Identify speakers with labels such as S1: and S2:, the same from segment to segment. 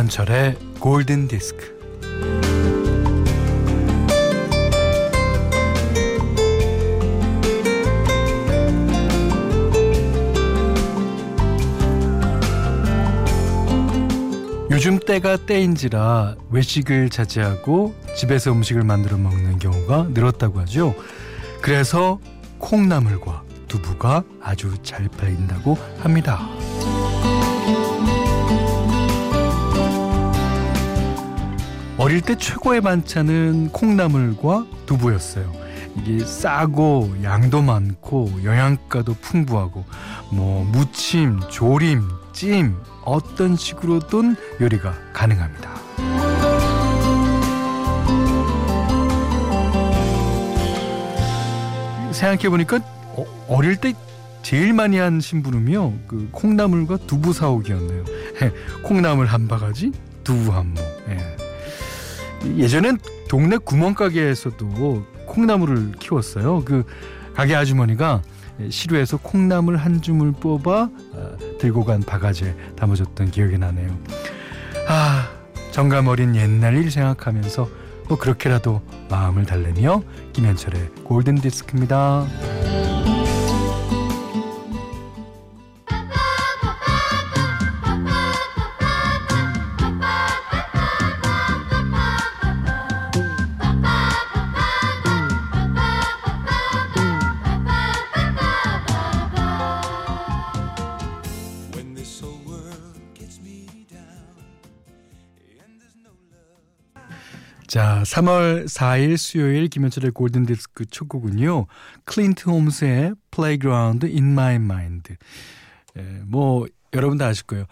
S1: 김현철의 골든 디스크. 요즘 때가 때인지라 외식을 자제하고 집에서 음식을 만들어 먹는 경우가 늘었다고 하죠. 그래서 콩나물과 두부가 아주 잘 팔린다고 합니다. 어릴 때 최고의 반찬은 콩나물과 두부였어요. 이게 싸고 양도 많고 영양가도 풍부하고 뭐 무침, 조림, 찜 어떤 식으로든 요리가 가능합니다. 생각해 보니까 어, 어릴 때 제일 많이 한 심부름이요. 그 콩나물과 두부 사오기였네요. 콩나물 한 바가지, 두부 한 모. 예. 예전엔 동네 구멍가게에서도 콩나물을 키웠어요. 그 가게 아주머니가 시루에서 콩나물 한 줌을 뽑아 어, 들고 간 바가지에 담아줬던 기억이 나네요. 아 정감 어린 옛날 일 생각하면서 뭐 그렇게라도 마음을 달래며 김현철의 골든 디스크입니다. 자, 3월 4일 수요일 김현철의 골든 디스크 첫 곡은요. 클린트 홈스의 Playground in My Mind. 예, 뭐 여러분 다 아실 거예요.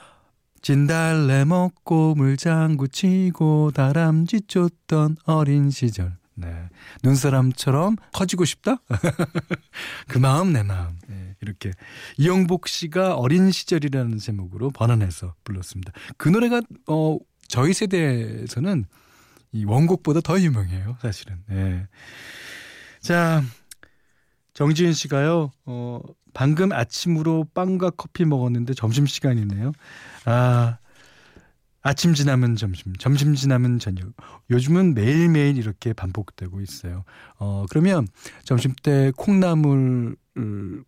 S1: 진달래 먹고 물장구 치고 다람쥐 쫓던 어린 시절. 네. 눈사람처럼 커지고 싶다? 그 마음 내 마음. 네, 이렇게 이영복 씨가 어린 시절이라는 제목으로 번안해서 불렀습니다. 그 노래가 어 저희 세대에서는 이 원곡보다 더 유명해요, 사실은. 네. 자, 정지은 씨가요, 어, 방금 아침으로 빵과 커피 먹었는데 점심 시간이네요. 아, 아침 지나면 점심, 점심 지나면 저녁. 요즘은 매일매일 이렇게 반복되고 있어요. 어, 그러면 점심 때 콩나물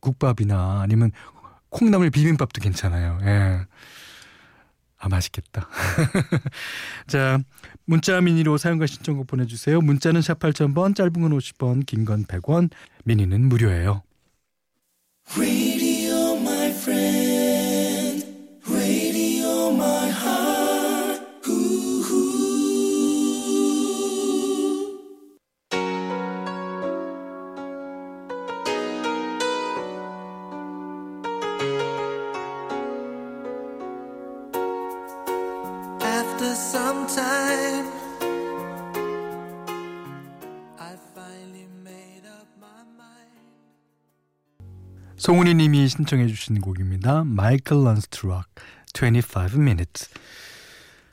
S1: 국밥이나 아니면 콩나물 비빔밥도 괜찮아요. 예. 아, 맛있겠다. 자, 문자 미니로 사용과 신청곡 보내주세요. 문자는 샵 8000번, 짧은 건 50원, 긴 건 100원, 미니는 무료예요. 송은이 님이 신청해 주신 곡입니다. 마이클 런스트락 25 minutes.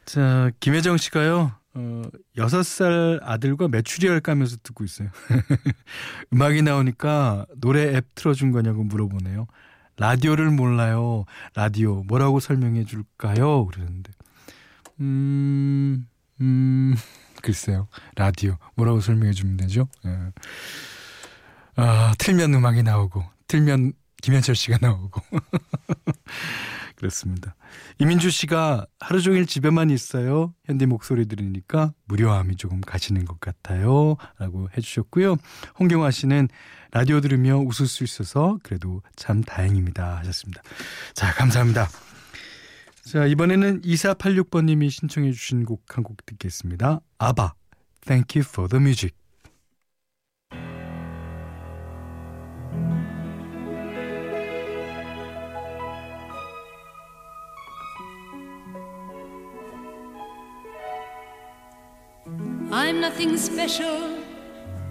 S1: 자, 김혜정 씨가요. 어, 6살 아들과 메추리알 까면서 듣고 있어요. 음악이 나오니까 노래 앱 틀어준 거냐고 물어보네요. 라디오를 몰라요. 라디오 뭐라고 설명해 줄까요? 그러는데. 음, 음, 글쎄요. 라디오 뭐라고 설명해 주면 되죠? 예. 아, 틀면 음악이 나오고 틀면 김현철 씨가 나오고 그렇습니다. 이민주 씨가 하루 종일 집에만 있어요. 현디 목소리 들으니까 무료함이 조금 가시는 것 같아요. 라고 해주셨고요. 홍경화 씨는 라디오 들으며 웃을 수 있어서 그래도 참 다행입니다. 하셨습니다. 자, 감사합니다. 자, 이번에는 2486번님이 신청해 주신 곡 한 곡 듣겠습니다. 아바, Thank you for the music. I'm nothing special.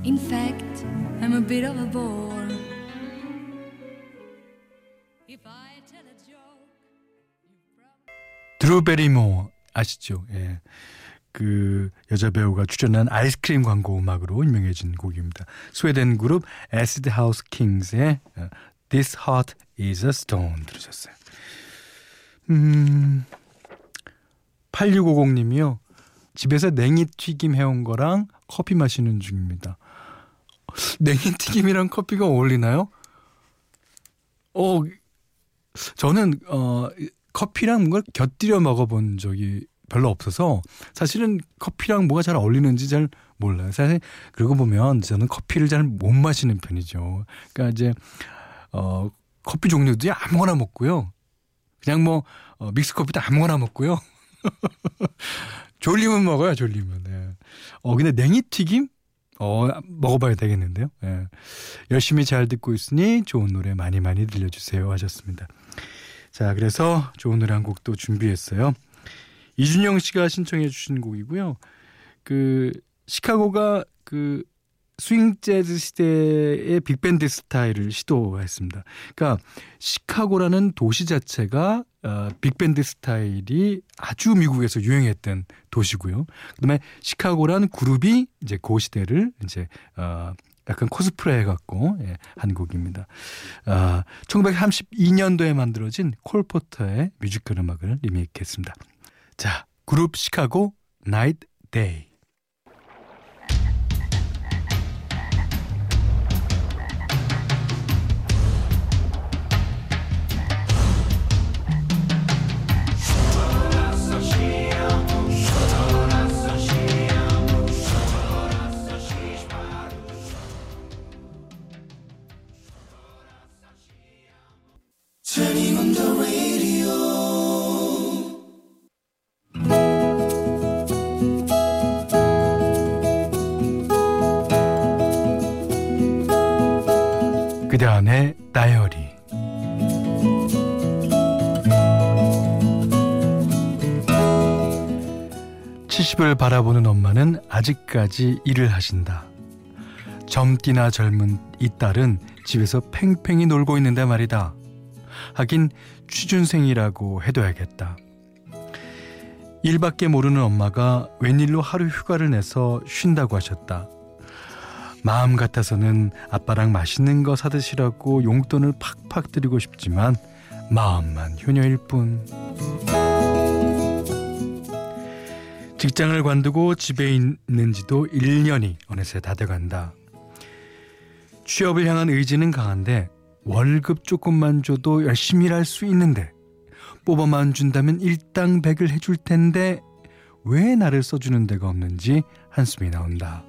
S1: In fact, I'm a bit of a bore. 드루 베리모어 아시죠? 예. 그 여자 배우가 출연한 아이스크림 광고 음악으로 유명해진 곡입니다. 스웨덴 그룹 애시드 하우스 킹스의 This Heart is a Stone 들으셨어요. 음, 8650 님이요. 집에서 냉이 튀김 해온 거랑 커피 마시는 중입니다. 냉이 튀김이랑 커피가 어울리나요? 어, 저는, 어, 커피랑 뭔가 곁들여 먹어본 적이 별로 없어서 사실은 커피랑 뭐가 잘 어울리는지 잘 몰라요. 사실 그러고 보면 저는 커피를 잘 못 마시는 편이죠. 그러니까 이제 어 커피 종류도 아무거나 먹고요. 그냥 뭐 어, 믹스 커피도 아무거나 먹고요. 졸리면 먹어요, 졸리면. 네. 어 근데 냉이 튀김 어 먹어봐야 되겠는데요. 네. 열심히 잘 듣고 있으니 좋은 노래 많이 많이 들려주세요 하셨습니다. 자 그래서 좋은 노래 한 곡 또 준비했어요. 이준영 씨가 신청해 주신 곡이고요. 그 시카고가 그 스윙 재즈 시대의 빅밴드 스타일을 시도했습니다. 그러니까 시카고라는 도시 자체가 어, 빅밴드 스타일이 아주 미국에서 유행했던 도시고요. 그다음에 시카고라는 그룹이 이제 그 시대를 이제 어, 약간 코스프레 해갖고 예, 한 곡입니다. 아, 1932년도에 만들어진 콜 포터의 뮤지컬 음악을 리메이크했습니다. 자, 그룹 시카고 Night and Day. 그대 안의 다이어리 70을 바라보는 엄마는 아직까지 일을 하신다. 젊디나 젊은 이 딸은 집에서 팽팽히 놀고 있는데 말이다. 하긴 취준생이라고 해둬야겠다. 일밖에 모르는 엄마가 웬일로 하루 휴가를 내서 쉰다고 하셨다. 마음 같아서는 아빠랑 맛있는 거 사드시라고 용돈을 팍팍 드리고 싶지만 마음만 효녀일 뿐. 직장을 관두고 집에 있는 지도 1년이 어느새 다 돼간다. 취업을 향한 의지는 강한데 월급 조금만 줘도 열심히 일할 수 있는데 뽑아만 준다면 일당백을 해줄 텐데 왜 나를 써주는 데가 없는지 한숨이 나온다.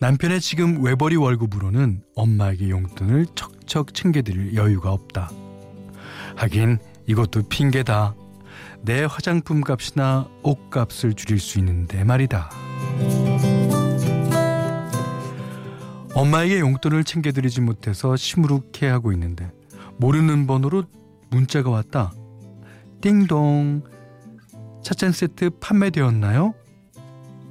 S1: 남편의 지금 외벌이 월급으로는 엄마에게 용돈을 척척 챙겨드릴 여유가 없다. 하긴 이것도 핑계다. 내 화장품 값이나 옷값을 줄일 수 있는데 말이다. 엄마에게 용돈을 챙겨드리지 못해서 시무룩해 하고 있는데 모르는 번호로 문자가 왔다. 띵동. 찻잔 세트 판매되었나요?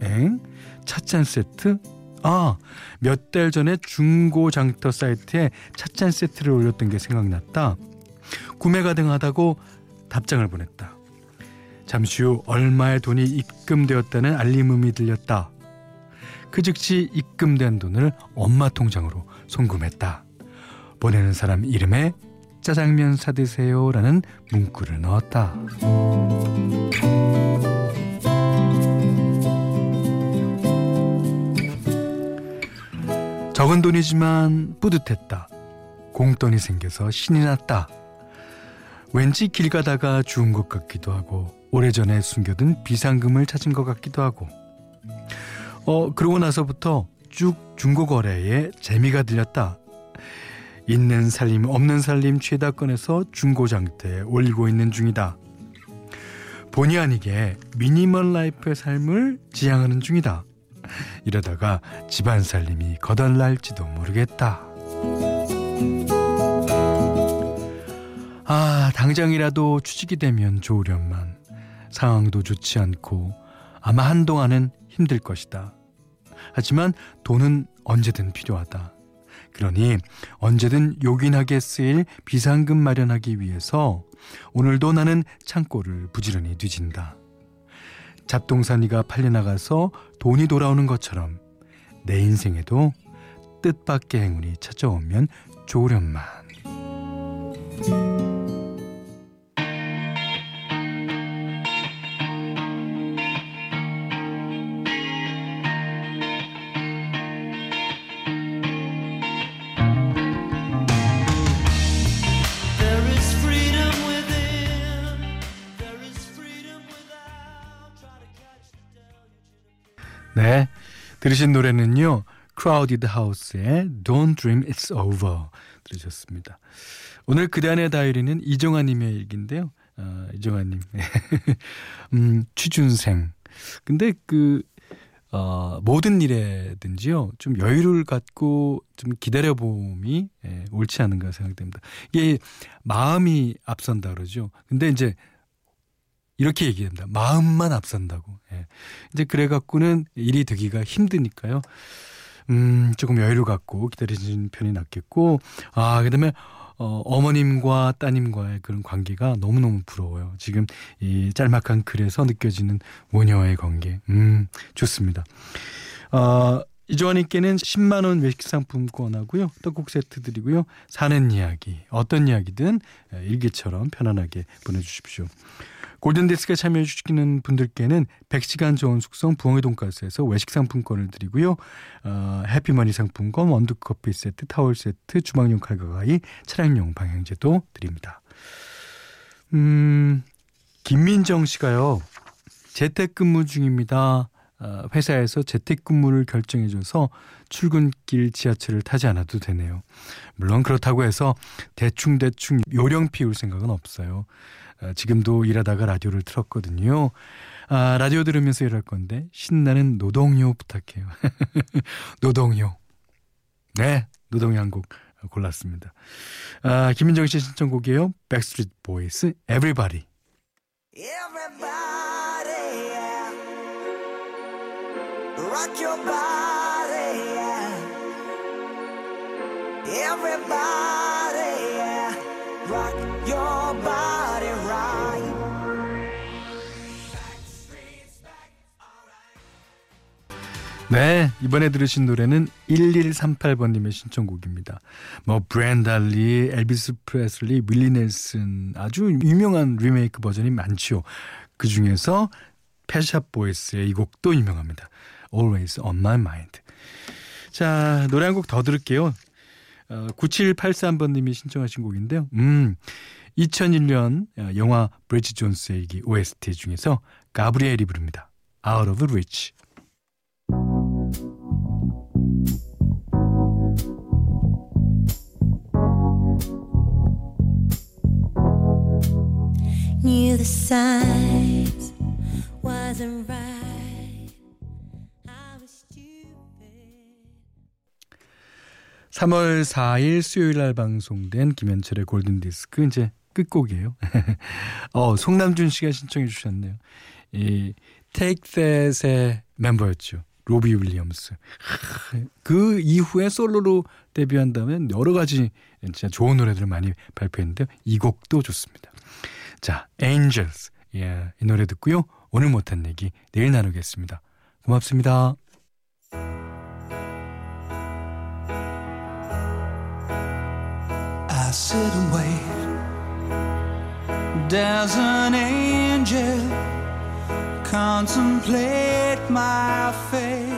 S1: 엥? 찻잔 세트? 아, 몇 달 전에 중고 장터 사이트에 찻잔 세트를 올렸던 게 생각났다. 구매 가능하다고 답장을 보냈다. 잠시 후 얼마의 돈이 입금되었다는 알림음이 들렸다. 그 즉시 입금된 돈을 엄마 통장으로 송금했다. 보내는 사람 이름에 짜장면 사드세요라는 문구를 넣었다. 적은 돈이지만 뿌듯했다. 공돈이 생겨서 신이 났다. 왠지 길 가다가 주운 것 같기도 하고 오래전에 숨겨둔 비상금을 찾은 것 같기도 하고 어 그러고 나서부터 쭉 중고 거래에 재미가 들렸다. 있는 살림 없는 살림 죄다 꺼내서 중고 장터에 올리고 있는 중이다. 본의 아니게 미니멀 라이프의 삶을 지향하는 중이다. 이러다가 집안 살림이 거덜날지도 모르겠다. 아, 당장이라도 취직이 되면 좋으련만 상황도 좋지 않고 아마 한동안은 힘들 것이다. 하지만 돈은 언제든 필요하다. 그러니 언제든 요긴하게 쓰일 비상금 마련하기 위해서 오늘도 나는 창고를 부지런히 뒤진다. 잡동사니가 팔려나가서 돈이 돌아오는 것처럼 내 인생에도 뜻밖의 행운이 찾아오면 좋으련만. 들으신 노래는요. Crowded House의 Don't Dream It's Over 들으셨습니다. 오늘 그단의 다이리는 이종아님의 일기인데요. 어, 이종아님. 음, 취준생. 근데 그, 어, 모든 일에든지요, 좀 여유를 갖고 좀 기다려봄이 예, 옳지 않은가 생각됩니다. 이게 마음이 앞선다 그러죠. 근데 이제 이렇게 얘기합니다. 마음만 앞선다고. 예. 이제 그래갖고는 일이 되기가 힘드니까요. 음, 조금 여유를 갖고 기다리는 편이 낫겠고, 아, 그 다음에 어, 어머님과 따님과의 그런 관계가 너무너무 부러워요. 지금 이 짤막한 글에서 느껴지는 모녀와의 관계. 음, 좋습니다. 어, 이조아님께는 10만원 외식 상품권 하고요. 떡국 세트 드리고요. 사는 이야기, 어떤 이야기든 일기처럼 편안하게 보내주십시오. 골든디스크에 참여해 주시는 분들께는 100시간 좋은 숙성 부엉이 돈가스에서 외식 상품권을 드리고요. 어, 해피머니 상품권, 원두커피 세트, 타월 세트, 주방용 칼과 가위, 차량용 방향제도 드립니다. 음, 김민정 씨가요. 재택근무 중입니다. 어, 회사에서 재택근무를 결정해줘서 출근길 지하철을 타지 않아도 되네요. 물론 그렇다고 해서 대충대충 요령 피울 생각은 없어요. 어, 지금도 일하다가 라디오를 틀었거든요. 아, 라디오 들으면서 일할 건데 신나는 노동요 부탁해요. 노동요. 네, 노동요 한 곡 골랐습니다. 아, 김민정 씨 신청곡이에요. 백스트리트 보이스 Everybody. Everybody yeah. Rock your body yeah. Everybody 네, 이번에 들으신 노래는 1138번님의 신청곡입니다. 뭐 브랜달리, 엘비스 프레슬리, 윌리 넬슨 아주 유명한 리메이크 버전이 많죠. 그 중에서 패샵 보이스의 이 곡도 유명합니다. Always on my mind. 자, 노래 한 곡 더 들을게요. 어, 9783번님이 신청하신 곡인데요. 음, 2001년 영화 브리지 존스의 OST 중에서 가브리엘이 부릅니다. Out of Reach. Knew the signs wasn't right. I was stupid. 3월 4일 수요일 날 방송된 김현철의 골든 디스크 이제 끝곡이에요. 어, 송남준 씨가 신청해 주셨네요. 이 Take That의 멤버였죠. 로비 윌리엄스. 그 이후에 솔로로 데뷔한 다음에 여러 가지 진짜 좋은 노래들을 많이 발표했는데요. 이 곡도 좋습니다. 자, Angels. 예, 이 노래 듣고요. 오늘 못한 얘기 내일 나누겠습니다. 고맙습니다. There's an angel contemplate my fate.